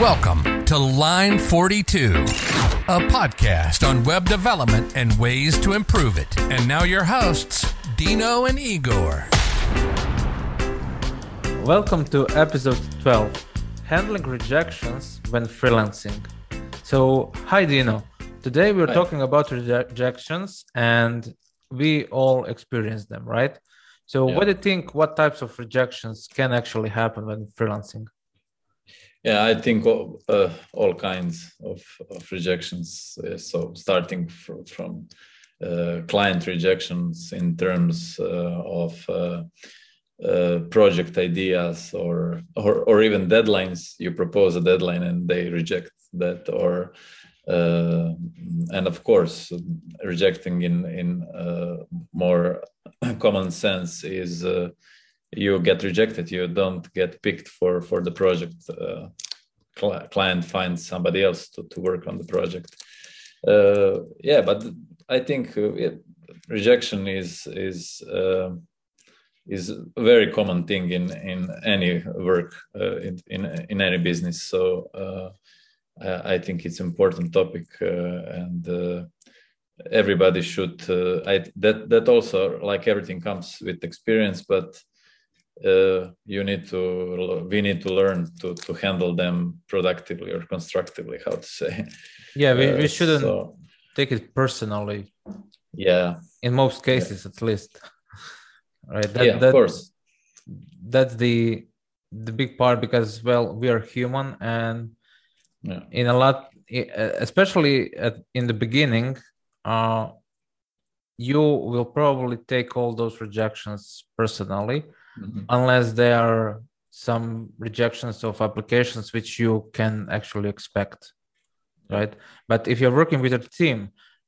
Welcome to Line 42, a podcast on web development and ways to improve it. And now your hosts, Dino and Igor. Welcome to episode 12 Handling Rejections when Freelancing. So, hi Dino. Today we're Hi. talking about rejections and we all experience them, right? So, Yeah. what do you think? What types of rejections can actually happen when freelancing? Yeah, I think all, uh, all kinds of, of rejections. So starting fr- from uh, client rejections in terms uh, of uh, uh, project ideas or, or or even deadlines. You propose a deadline and they reject that, or uh, and of course rejecting in in more common sense is. You get rejected you don't get picked for for the project uh, cli- client finds somebody else to, to work on the project. Uh, yeah but i think uh, rejection is is uh, is a very common thing in in any work uh, in, in in any business. So uh, I, think it's important topic and everybody should I, that that also like everything comes with experience but uh, you need to we need to learn to to handle them productively or constructively how to say. Yeah, we, we Uh, shouldn't so, take it personally, yeah. In most cases at least. Right? That, yeah that- of course. That's the the big part because well, we are human and yeah. in a lot especially at, in the beginning uh you will probably take all those rejections personally Mhm. unless there are some rejections of applications which you can actually expect right but if you're working with a team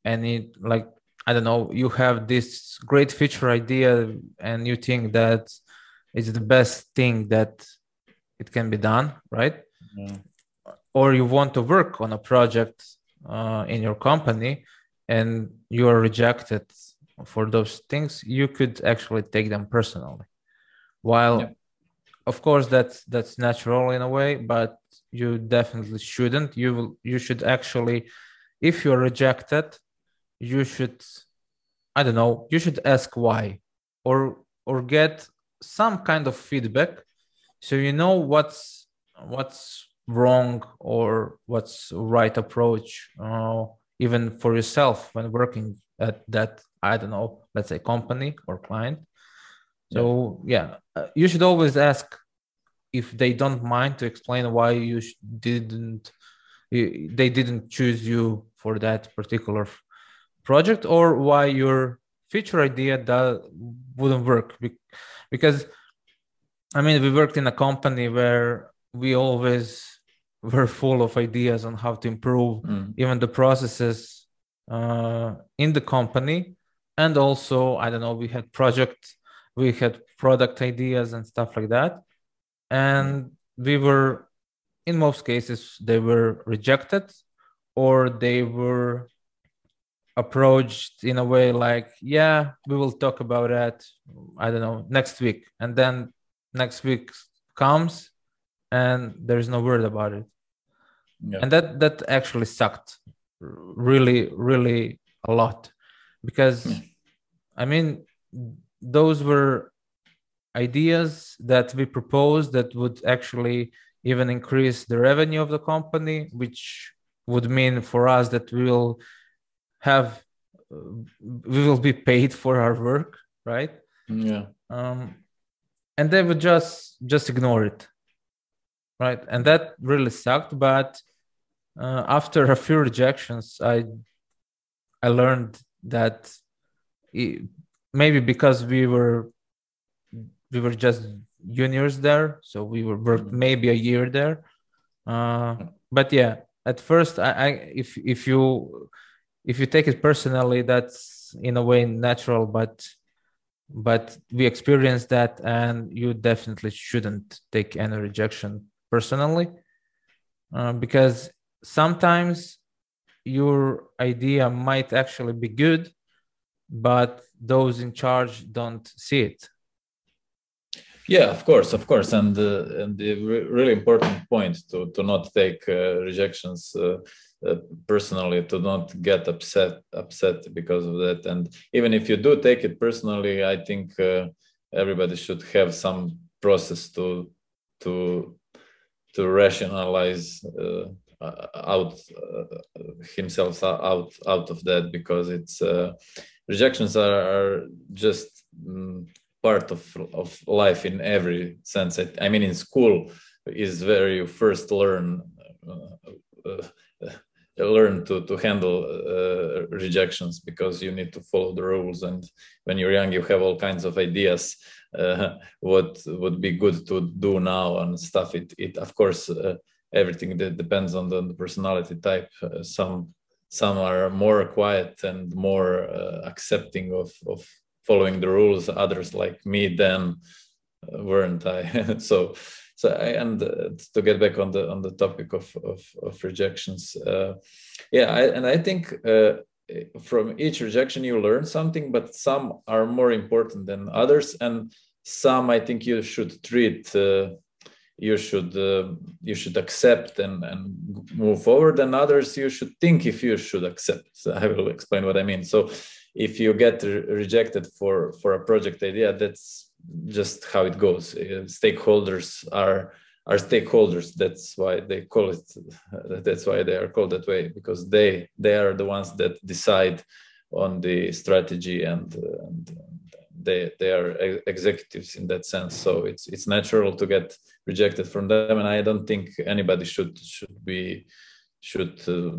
and it like i don't know you have this great feature idea and you think that it's the best thing that it can be done right yeah. or you want to work on a project uh, in your company and you are rejected for those things you could actually take them personally while Yeah. of course that's that's natural in a way but you definitely shouldn't you will you should actually if you're rejected you should i don't know you should ask why or or get some kind of feedback so you know what's what's wrong or what's right approach uh, even for yourself when working at that i don't know let's say company or client. So yeah, uh, you should always ask if they don't mind to explain why you didn't you, they didn't choose you for that particular project or why your feature idea that wouldn't work. Be- because i mean we worked in a company where we always were full of ideas on how to improve Mm. even the processes uh, in the company. And also i don't know we had project we had product ideas and stuff like that. And we were in most cases they were rejected or they were approached in a way like yeah we will talk about that i don't know next week. And then next week comes and there's no word about it yeah. And that that actually sucked really really a lot because Yeah. i mean those were ideas that we proposed that would actually even increase the revenue of the company which would mean for us that we will have we will be paid for our work right? Yeah. Um, and they would just just ignore it right? And that really sucked but uh, after a few rejections i i learned that i maybe because we were we were just juniors there so we were worked Mhm. maybe a year there uh, but yeah at first I, I if if you if you take it personally that's in a way natural but but we experienced that and you definitely shouldn't take any rejection personally uh, because sometimes your idea might actually be good but those in charge don't see it. Yeah, of course, of course, and uh, and the re- really important point to to not take uh, rejections uh, uh, personally, to not get upset upset because of that, and even if you do take it personally, I think uh, everybody should have some process to to to rationalize uh, out himself out out of that because it's rejections are, are just. Um, part of, of life in every sense. I, I mean, in school is where you first learn uh, uh, learn to, to handle uh, rejections because you need to follow the rules. And when you're young, you have all kinds of ideas uh, what would be good to do now and stuff. It, it of course, uh, everything that depends on the, the personality type. Uh, some some are more quiet and more accepting of, of following the rules others like me then uh, weren't i so so I, and uh, to get back on the on the topic of of, of rejections uh, yeah I, and i think uh, from each rejection you learn something but some are more important than others and some i think you should treat uh, you should uh, you should accept and, and move forward and others you should think if you should accept. So i will explain what i mean. So if you get re- rejected for for a project idea that's just how it goes. Uh, stakeholders are are stakeholders. That's why they call it that's why they are called that way because they they are the ones that decide on the strategy and, and they they are executives in that sense so it's it's natural to get rejected from them and i don't think anybody should should be should uh,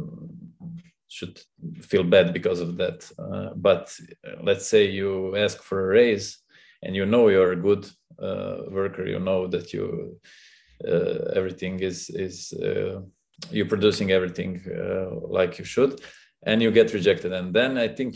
should feel bad because of that. Uh, but uh, let's say you ask for a raise and you know you're a good uh, worker, you know that you uh, everything is is uh, you're producing everything like you should, and you get rejected, and then I think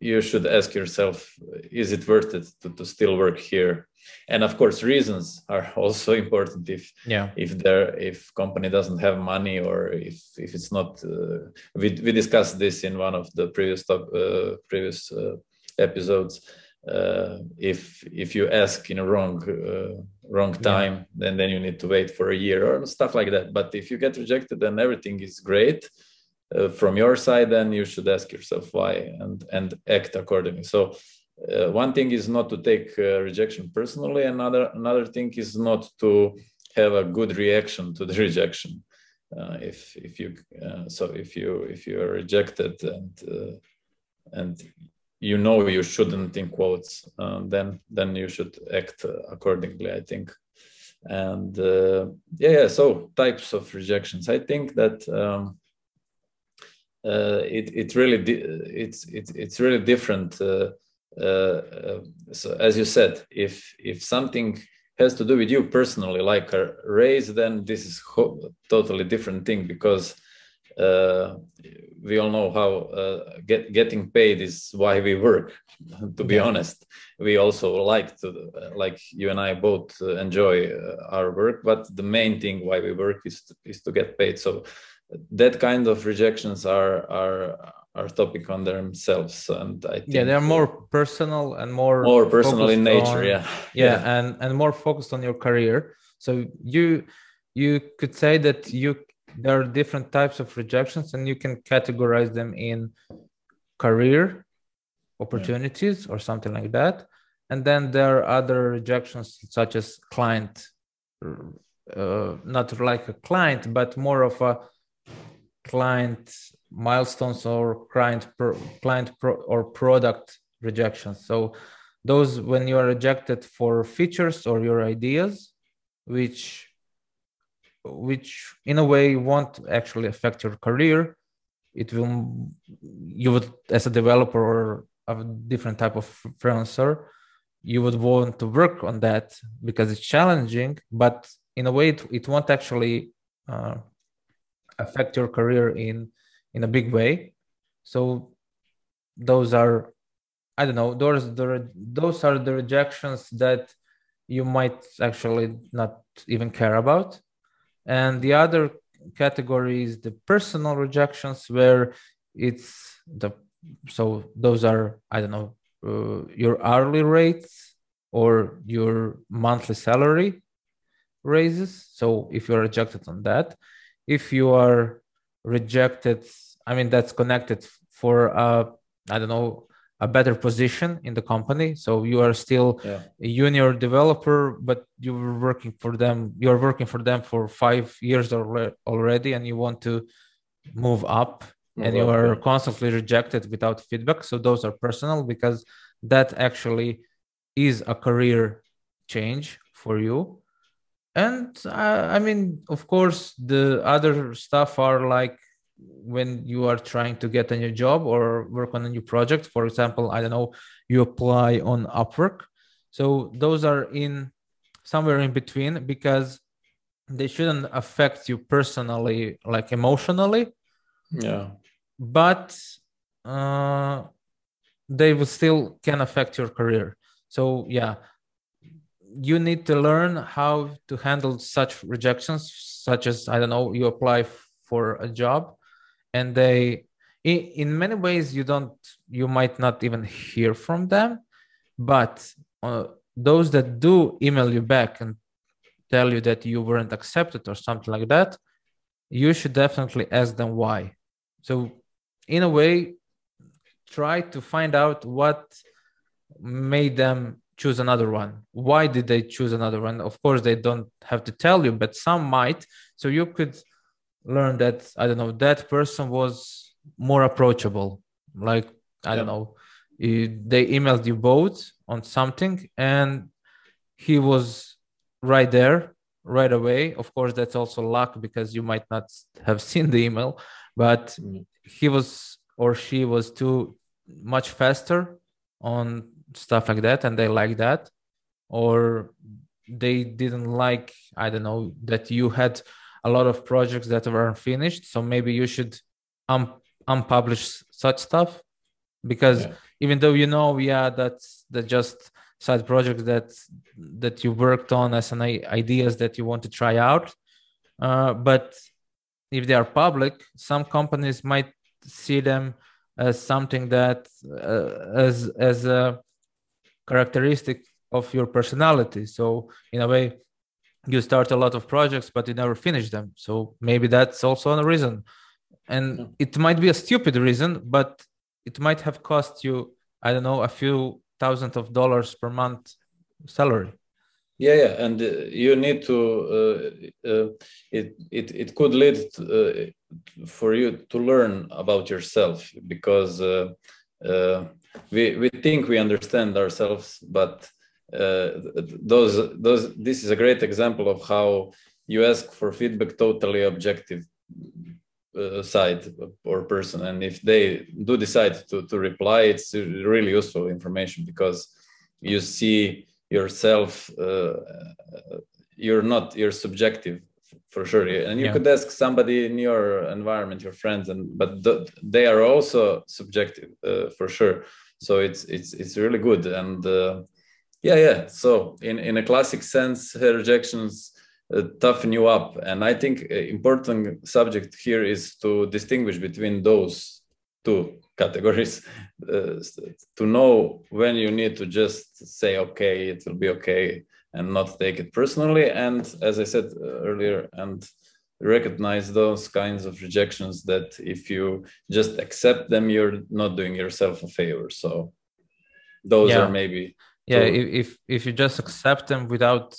you, should ask yourself, is it worth it to, to still work here? and of course reasons are also important. If yeah. if there if company doesn't have money or if if it's not uh, we, we discussed this in one of the previous top, uh, previous uh, episodes. Uh, if if you ask in a wrong uh, wrong time yeah. then then you need to wait for a year or stuff like that. But if you get rejected then everything is great uh, from your side then you should ask yourself why and and act accordingly. So uh, one thing is not to take uh, rejection personally. Another another thing is not to have a good reaction to the rejection. Uh, if if you uh, so if you if you are rejected and uh, and you know you shouldn't in quotes uh, then then you should act accordingly i think. And yeah, yeah so types of rejections. I think that um, it it really di- it's it's it's really different uh, uh, so as you said, if if something has to do with you personally, like a raise, then this is totally different thing because uh, we all know how uh, get, getting paid is why we work. to be yeah. honest, we also like to, like you and I both enjoy uh, our work, but the main thing why we work is to, is to get paid. So that kind of rejections are are are topic on themselves and i yeah they're more personal and more more personal in nature on, yeah. yeah yeah and and more focused on your career so you you could say that you there are different types of rejections and you can categorize them in career opportunities yeah. or something like that and then there are other rejections such as client uh, not like a client but more of a client milestones or client pro, client pro, or product rejections. So those when you are rejected for features or your ideas, which which in a way won't actually affect your career, it will you would as a developer or a different type of freelancer, you would want to work on that because it's challenging, but in a way it, it won't actually uh, affect your career in in a big way so those are i don't know those those are the rejections that you might actually not even care about and the other category is the personal rejections where it's the so those are i don't know uh, your hourly rates or your monthly salary raises. So if you're rejected on that, if you are rejected, I mean that's connected for a I don't know a better position in the company. So you are still yeah. a junior developer, but you were working for them. You're working for them for five years already, and you want to move up, move and you are yeah. constantly rejected without feedback. So those are personal because that actually is a career change for you. And uh, I mean, of course, the other stuff are like when you are trying to get a new job or work on a new project. For example i don't know you apply on upwork. So those are in somewhere in between because they shouldn't affect you personally like emotionally. Yeah. But uh, they will still can affect your career. So yeah you need to learn how to handle such rejections such as i don't know you apply for a job and they in, many ways you don't you might not even hear from them but uh, those that do email you back and tell you that you weren't accepted or something like that you should definitely ask them why. So in a way try to find out what made them choose another one why did they choose another one of course they don't have to tell you but some might so you could learn that I don't know that person was more approachable. Like I yeah. don't know, they emailed you both on something, and he was right there right away. Of course, that's also luck because you might not have seen the email, but mm. he was or she was too much faster on stuff like that, and they like that, or they didn't like I don't know that you had a lot of projects that were unfinished. So maybe you should un- unpublish such stuff because yeah. even though you know, yeah, that's that just side projects that that you worked on as an ideas that you want to try out. Uh, but if they are public, some companies might see them as something that uh, as as a characteristic of your personality. So in a way, you start a lot of projects but you never finish them. So maybe that's also a reason. And it might be a stupid reason but it might have cost you i don't know a few thousands of dollars per month salary. Yeah yeah and uh, you need to uh, uh, it, it it could lead to, uh, for you to learn about yourself because uh, uh, we we think we understand ourselves but uh, those those this is a great example of how you ask for feedback totally objective uh, side or person. And if they do decide to, to reply it's really useful information because you see yourself uh, you're not you're subjective for sure. And you yeah. could ask somebody in your environment your friends and but th- they are also subjective uh, for sure. So it's it's it's really good. And uh, yeah, yeah. So in in a classic sense, rejections uh, toughen you up, and I think important subject here is to distinguish between those two categories uh, to know when you need to just say okay it will be okay and not take it personally. And as i said uh, earlier and recognize those kinds of rejections that if you just accept them you're not doing yourself a favor. So those yeah. are maybe yeah if if you just accept them without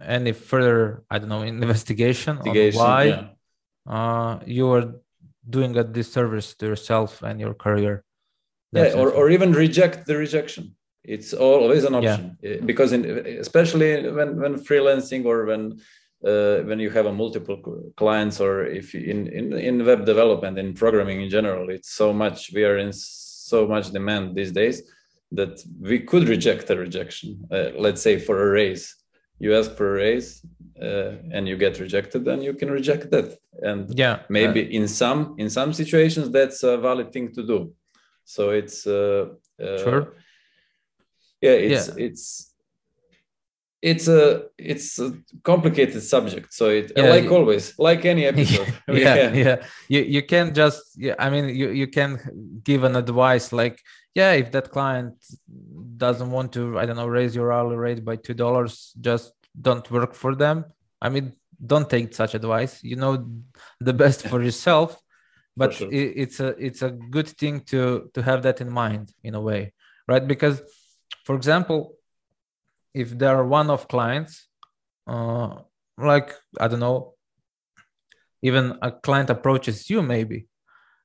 any further i don't know investigation, investigation on why yeah. uh, you are doing a disservice to yourself and your career. Yeah or, or even reject the rejection it's always an option yeah. Because in, especially when when freelancing or when uh, when you have a multiple clients or if you, in, in in web development in programming in general it's so much we are in so much demand these days that we could reject a rejection. Uh, let's say for a raise, you ask for a raise uh, and you get rejected, then you can reject that. And yeah, maybe in some in some situations that's a valid thing to do. So it's uh, uh, sure. Yeah, it's yeah. it's it's a it's a complicated subject so it yeah, like always like any episode. yeah, yeah. yeah. You you can just yeah i mean you you can give an advice like yeah if that client doesn't want to i don't know raise your hourly rate by two dollars just don't work for them. I mean don't take such advice. You know the best for yourself but sure. it, it's a it's a good thing to to have that in mind in a way right? Because for example if there are one of clients uh, like i don't know even a client approaches you maybe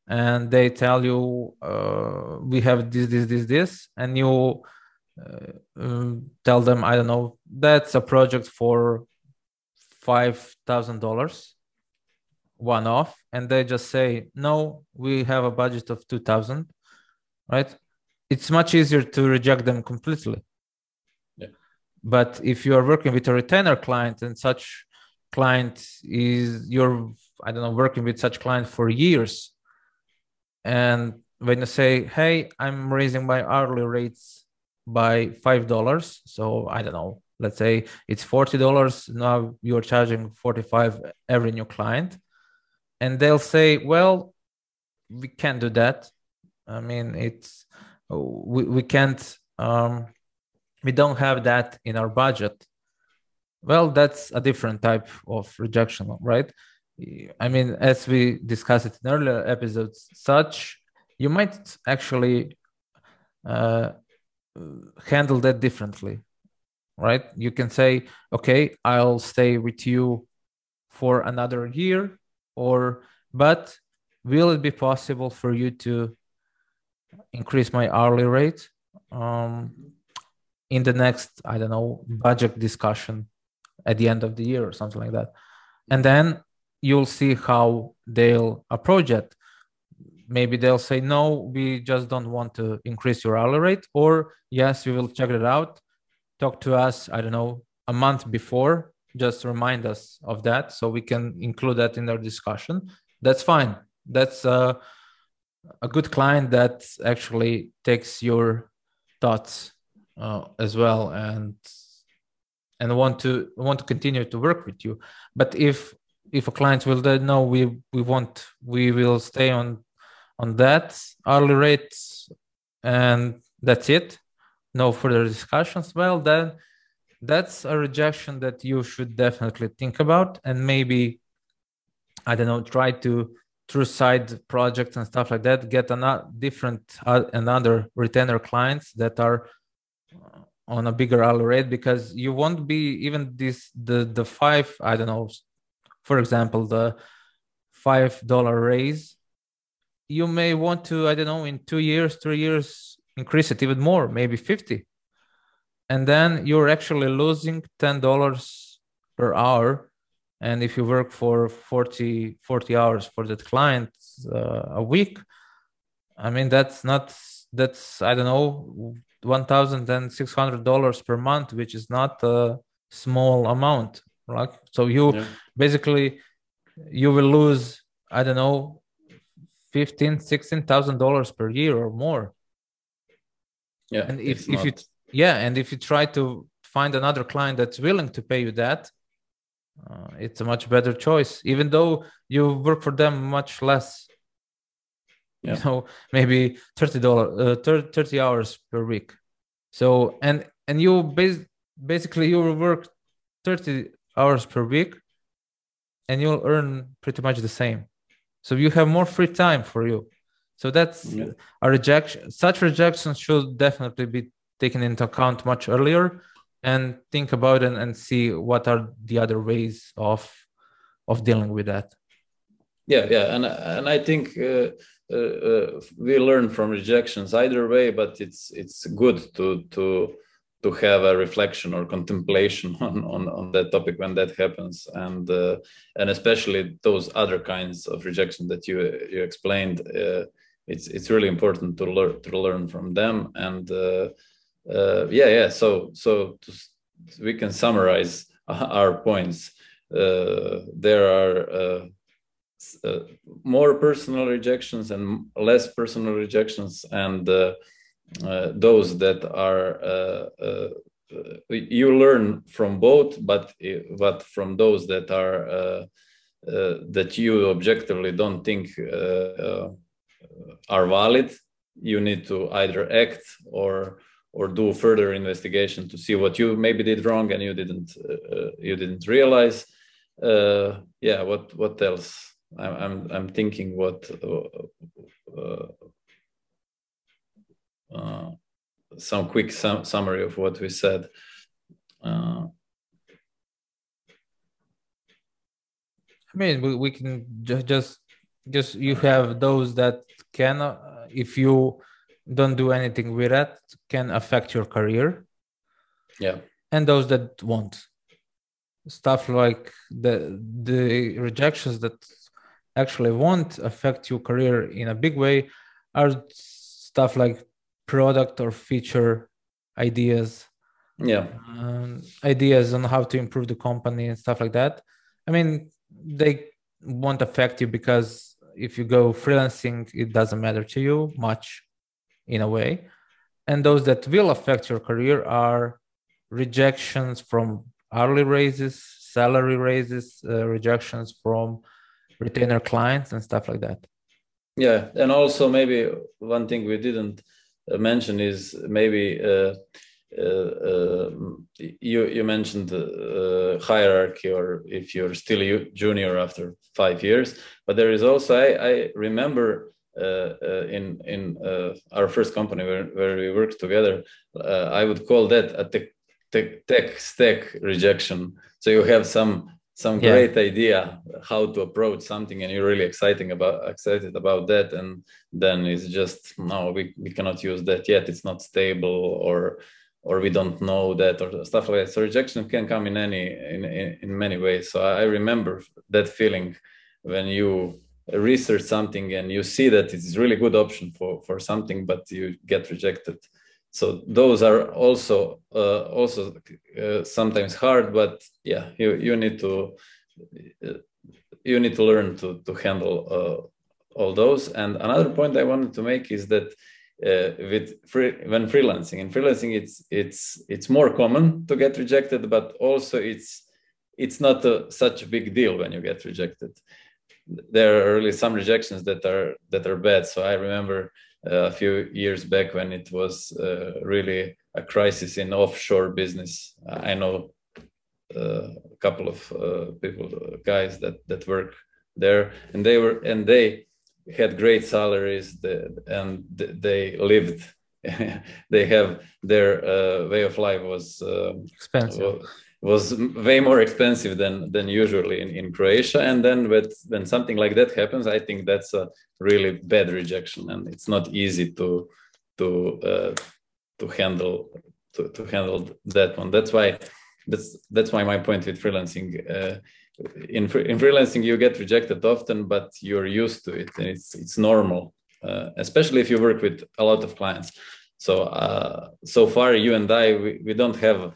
and they tell you uh, we have this this this this and you uh, um, tell them i don't know that's a project for five thousand dollars one off and they just say no we have a budget of 2000 right it's much easier to reject them completely Yeah. but if you are working with a retainer client and such client is you're i don't know working with such client for years and when you say hey i'm raising my hourly rates by five dollars so i don't know let's say it's forty dollars now you're charging 45 every new client and they'll say well we can't do that i mean it's we, we can't um, we don't have that in our budget. Well that's a different type of rejection right? I mean as we discussed it in earlier episodes such you might actually uh, handle that differently right? You can say okay i'll stay with you for another year or but will it be possible for you to increase my hourly rate um, in the next i don't know budget discussion at the end of the year or something like that. And then you'll see how they'll approach it. Maybe they'll say no we just don't want to increase your hourly rate or yes we will check it out. Talk to us i don't know a month before. Just remind us of that so we can include that in our discussion. That's fine. That's uh, a good client that actually takes your thoughts uh, as well and and want to want to continue to work with you. But if if a client will then know we we want we will stay on on that hourly rates and that's it no further discussions well then that's a rejection that you should definitely think about and maybe i don't know try to through side projects and stuff like that get another different uh, another retainer clients that are on a bigger hourly rate because you won't be even this the the five i don't know for example the five dollar raise you may want to i don't know in two years three years increase it even more maybe 50 and then you're actually losing $10 per hour and if you work for 40 40 hours for that client uh, a week i mean that's not that's i don't know $1600 per month which is not a small amount right? So you yeah. basically you will lose i don't know 15 16000 dollars per year or more. Yeah and if, if you yeah and if you try to find another client that's willing to pay you that uh, it's a much better choice even though you work for them much less. Yeah. you know maybe 30 dollars uh, 30 hours per week. So and and you bas- basically you will work 30 hours per week and you'll earn pretty much the same. So you have more free time for you. So that's Yeah. a rejection such rejections should definitely be taken into account much earlier and think about it and see what are the other ways of of dealing with that. Yeah yeah and and i think uh, uh, uh, we learn from rejections either way but it's it's good to to to have a reflection or contemplation on on, on that topic when that happens. And uh, and especially those other kinds of rejection that you you explained uh, it's it's really important to learn to learn from them. And uh, uh, yeah yeah. So so to, we can summarize our points. There are uh, more personal rejections and less personal rejections and uh, uh, those that are you learn from both but but from those that are that you objectively don't think are valid you need to either act or or do further investigation to see what you maybe did wrong and you didn't uh, uh you didn't realize. Uh, yeah what what else? I'm i'm, I'm thinking what uh, uh, some quick sum- summary of what we said. Uh, I mean, we, we can just just just you have those that can, uh, if you don't do anything with that, can affect your career. Yeah. And those that won't. Stuff like the the rejections that actually won't affect your career in a big way are stuff like product or feature ideas yeah um, ideas on how to improve the company and stuff like that i mean they won't affect you because if you go freelancing it doesn't matter to you much in a way. And those that will affect your career are rejections from hourly raises salary raises uh, rejections from retainer clients and stuff like that. Yeah and also maybe one thing we didn't uh, mention is maybe uh, uh, um, you you mentioned uh, hierarchy or if you're still a junior after five years but there is also i, I remember Uh, uh, in in uh, our first company where, where we worked together uh, i would call that a tech, tech, tech stack rejection. So you have some some yeah. great idea how to approach something and you're really exciting about excited about that. And then it's just no we, we cannot use that yet. It's not stable or or we don't know that or stuff like that. So rejection can come in any in, in, in many ways. So i remember that feeling when you research something and you see that it's really good option for for something but you get rejected. So those are also uh, also uh, sometimes hard but yeah you you need to uh, you need to learn to to handle uh, all those. And another point i wanted to make is that uh, with free, when freelancing in freelancing it's it's it's more common to get rejected but also it's it's not a, such a big deal when you get rejected there are really some rejections that are that are bad. So i remember uh, a few years back when it was uh, really a crisis in offshore business. I know uh, a couple of uh, people guys that that work there and they were and they had great salaries and they lived they have their uh, way of life was uh, expensive was way more expensive than than usually in, in croatia. And then with, when something like that happens i think that's a really bad rejection. And it's not easy to to uh, to handle to, to handle that one. That's why that's that's why my point with freelancing uh, in in freelancing you get rejected often, but you're used to it. And it's it's normal, uh, especially if you work with a lot of clients. So uh, so far, you and I we, we don't have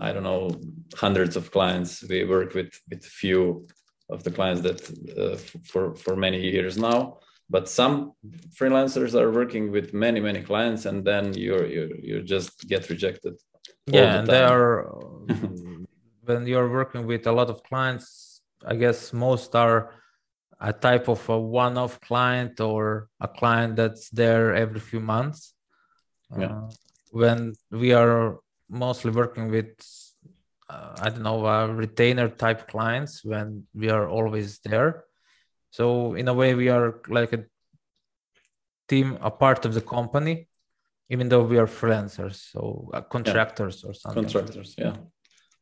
I don't know hundreds of clients. We work with with few of the clients that uh, for for many years now. But some freelancers are working with many many clients, and then you're you you just get rejected. Yeah, the and they are when you're working with a lot of clients, I guess most are a type of a one-off client or a client that's there every few months. Yeah. Uh, when we are mostly working with, uh, I don't know, uh, retainer type clients, when we are always there. So in a way, we are like a team, a part of the company, even though we are freelancers, so uh, contractors yeah. or something. Contractors, yeah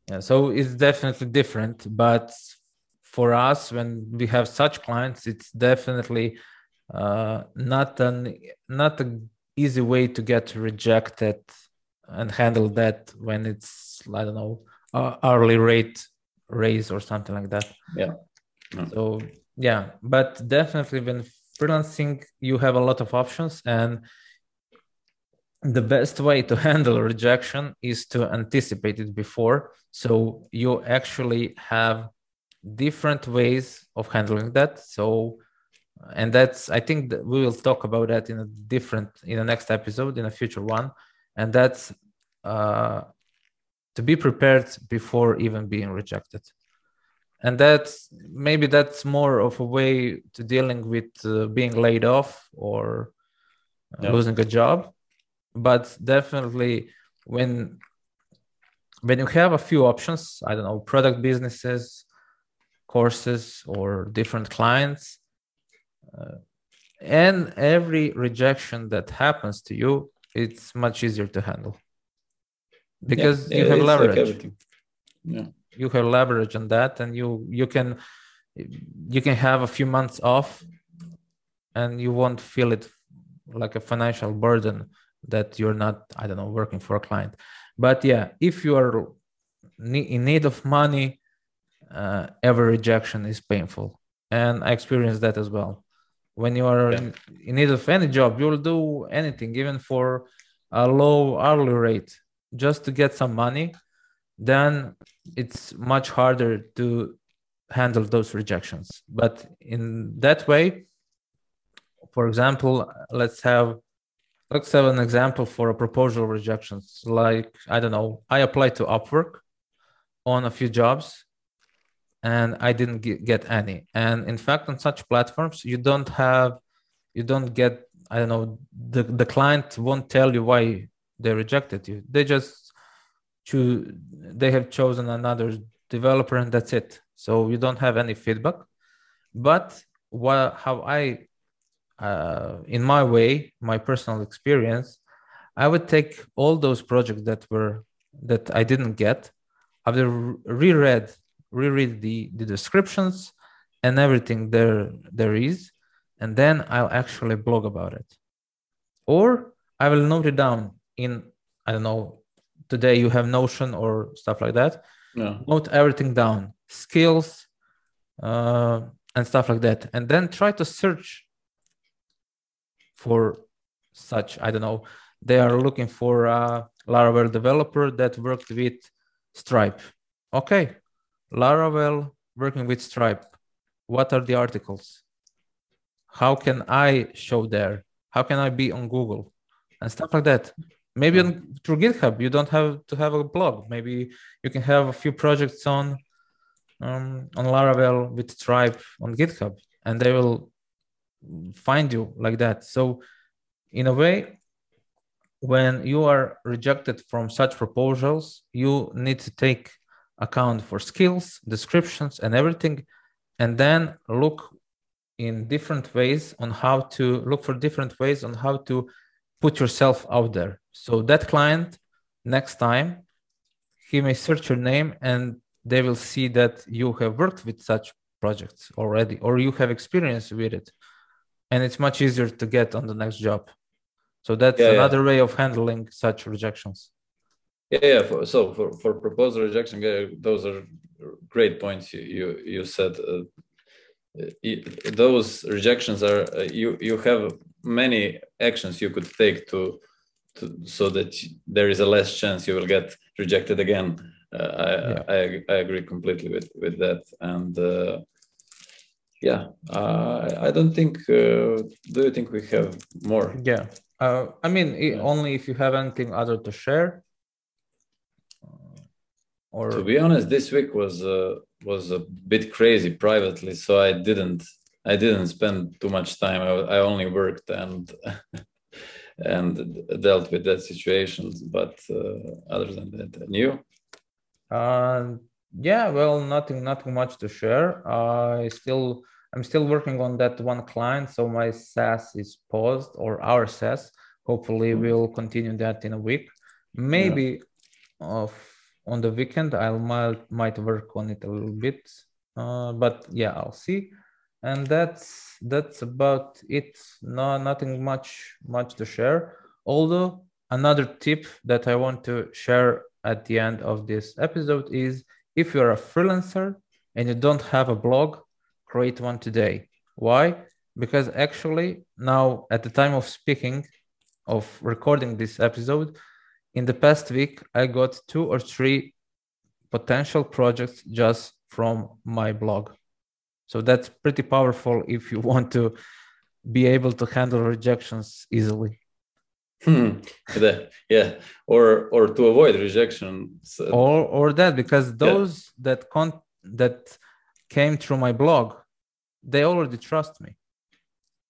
yeah so it's definitely different but for us when we have such clients it's definitely uh, not an not an easy way to get rejected and handle that when it's i don't know uh, hourly rate raise or something like that. Yeah. yeah. So yeah but definitely when freelancing you have a lot of options and the best way to handle rejection is to anticipate it before. So you actually have different ways of handling that. So and that's i think that we will talk about that in a different in the next episode in a future one and that's uh, to be prepared before even being rejected and that's maybe that's more of a way to dealing with uh, being laid off or uh, Yeah. losing a job but definitely when when you have a few options i don't know product businesses courses or different clients uh, and every rejection that happens to you it's much easier to handle. Because Yeah, you have it's like leverage. Yeah. you have leverage on that and you you can you can have a few months off and you won't feel it like a financial burden that you're not i don't know working for a client. But yeah if you are in need of money uh, every rejection is painful. And i experienced that as well when you are Yeah. in, in need of any job you'll do anything even for a low hourly rate just to get some money then it's much harder to handle those rejections but in that way for example let's have let's have an example for a proposal rejections like i don't know i applied to upwork on a few jobs and i didn't get, any. And in fact on such platforms you don't have you don't get i don't know the, the client won't tell you why they rejected you. They just choose they have chosen another developer and that's it. So you don't have any feedback. But what how i uh, in my way my personal experience i would take all those projects that were that i didn't get. After reread reread the the descriptions and everything there there is and then i'll actually blog about it. Or i will note it down in i don't know today you have notion or stuff like that. Note everything down skills uh, and stuff like that. And then try to search for such i don't know. They are looking for a laravel developer that worked with stripe. Okay laravel working with stripe. What are the articles? How can i show there? How can i be on google? And stuff like that. Maybe on, through github you don't have to have a blog. Maybe you can have a few projects on um, on laravel with stripe on github and they will find you like that. So in a way when you are rejected from such proposals you need to take account for skills descriptions and everything and then look in different ways on how to look for different ways on how to put yourself out there. So that client next time he may search your name and they will see that you have worked with such projects already or you have experience with it and it's much easier to get on the next job. So that's Yeah, yeah. another way of handling such rejections Yeah, yeah. For, so for for proposal rejection, those are great points you you, you said. Uh, those rejections are uh, you you have many actions you could take to to so that there is a less chance you will get rejected again. Uh, I, Yeah. I I agree completely with with that and. Uh, yeah, uh, I don't think. Uh, do you think we have more? yeah uh, i mean Yeah. only if you have anything other to share Uh, or To be honest, this week was uh, was a bit crazy privately, so I didn't I didn't spend too much time. I, I only worked and and dealt with that situation. But uh, other than that, and you? Uh, yeah, well, nothing, nothing much to share. I still, I'm still working on that one client, so my SaaS is paused, or our SaaS. Hopefully, Mhm. we'll continue that in a week. Maybe of on the weekend, I might might work on it a little bit. Uh, but yeah, I'll see. And that's that's about it. No, nothing much much to share. Although another tip that I want to share at the end of this episode is if you're a freelancer and you don't have a blog, create one today. Why? Because actually, now at the time of speaking, of recording this episode, in the past week, I got two or three potential projects just from my blog. So that's pretty powerful if you want to be able to handle rejections easily. Hmm. The- yeah, or or to avoid rejection. So, or or that because those that con that came through my blog they already trust me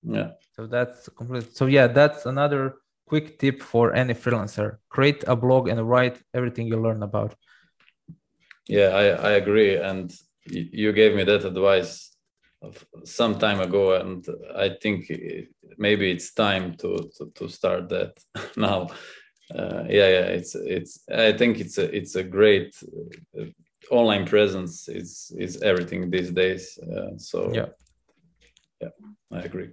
Yeah. So that's complete. So yeah, that's another quick tip for any freelancer: create a blog and write everything you learn about. Yeah, I, I agree. And you gave me that advice some time ago, and I think maybe it's time to to, to start that now. Uh, yeah, yeah, it's it's. I think it's a it's a great uh, online presence. Is is everything these days. Uh, so yeah, yeah, I agree.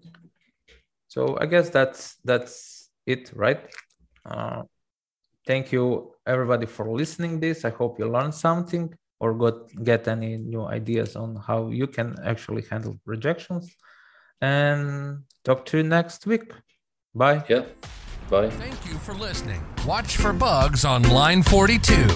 So I guess that's that's it, right? Uh, thank you everybody for listening this. I hope you learned something or got get any new ideas on how you can actually handle rejections. And talk to you next week. Bye. Yeah. Bye. Thank you for listening. Watch for bugs on line 42.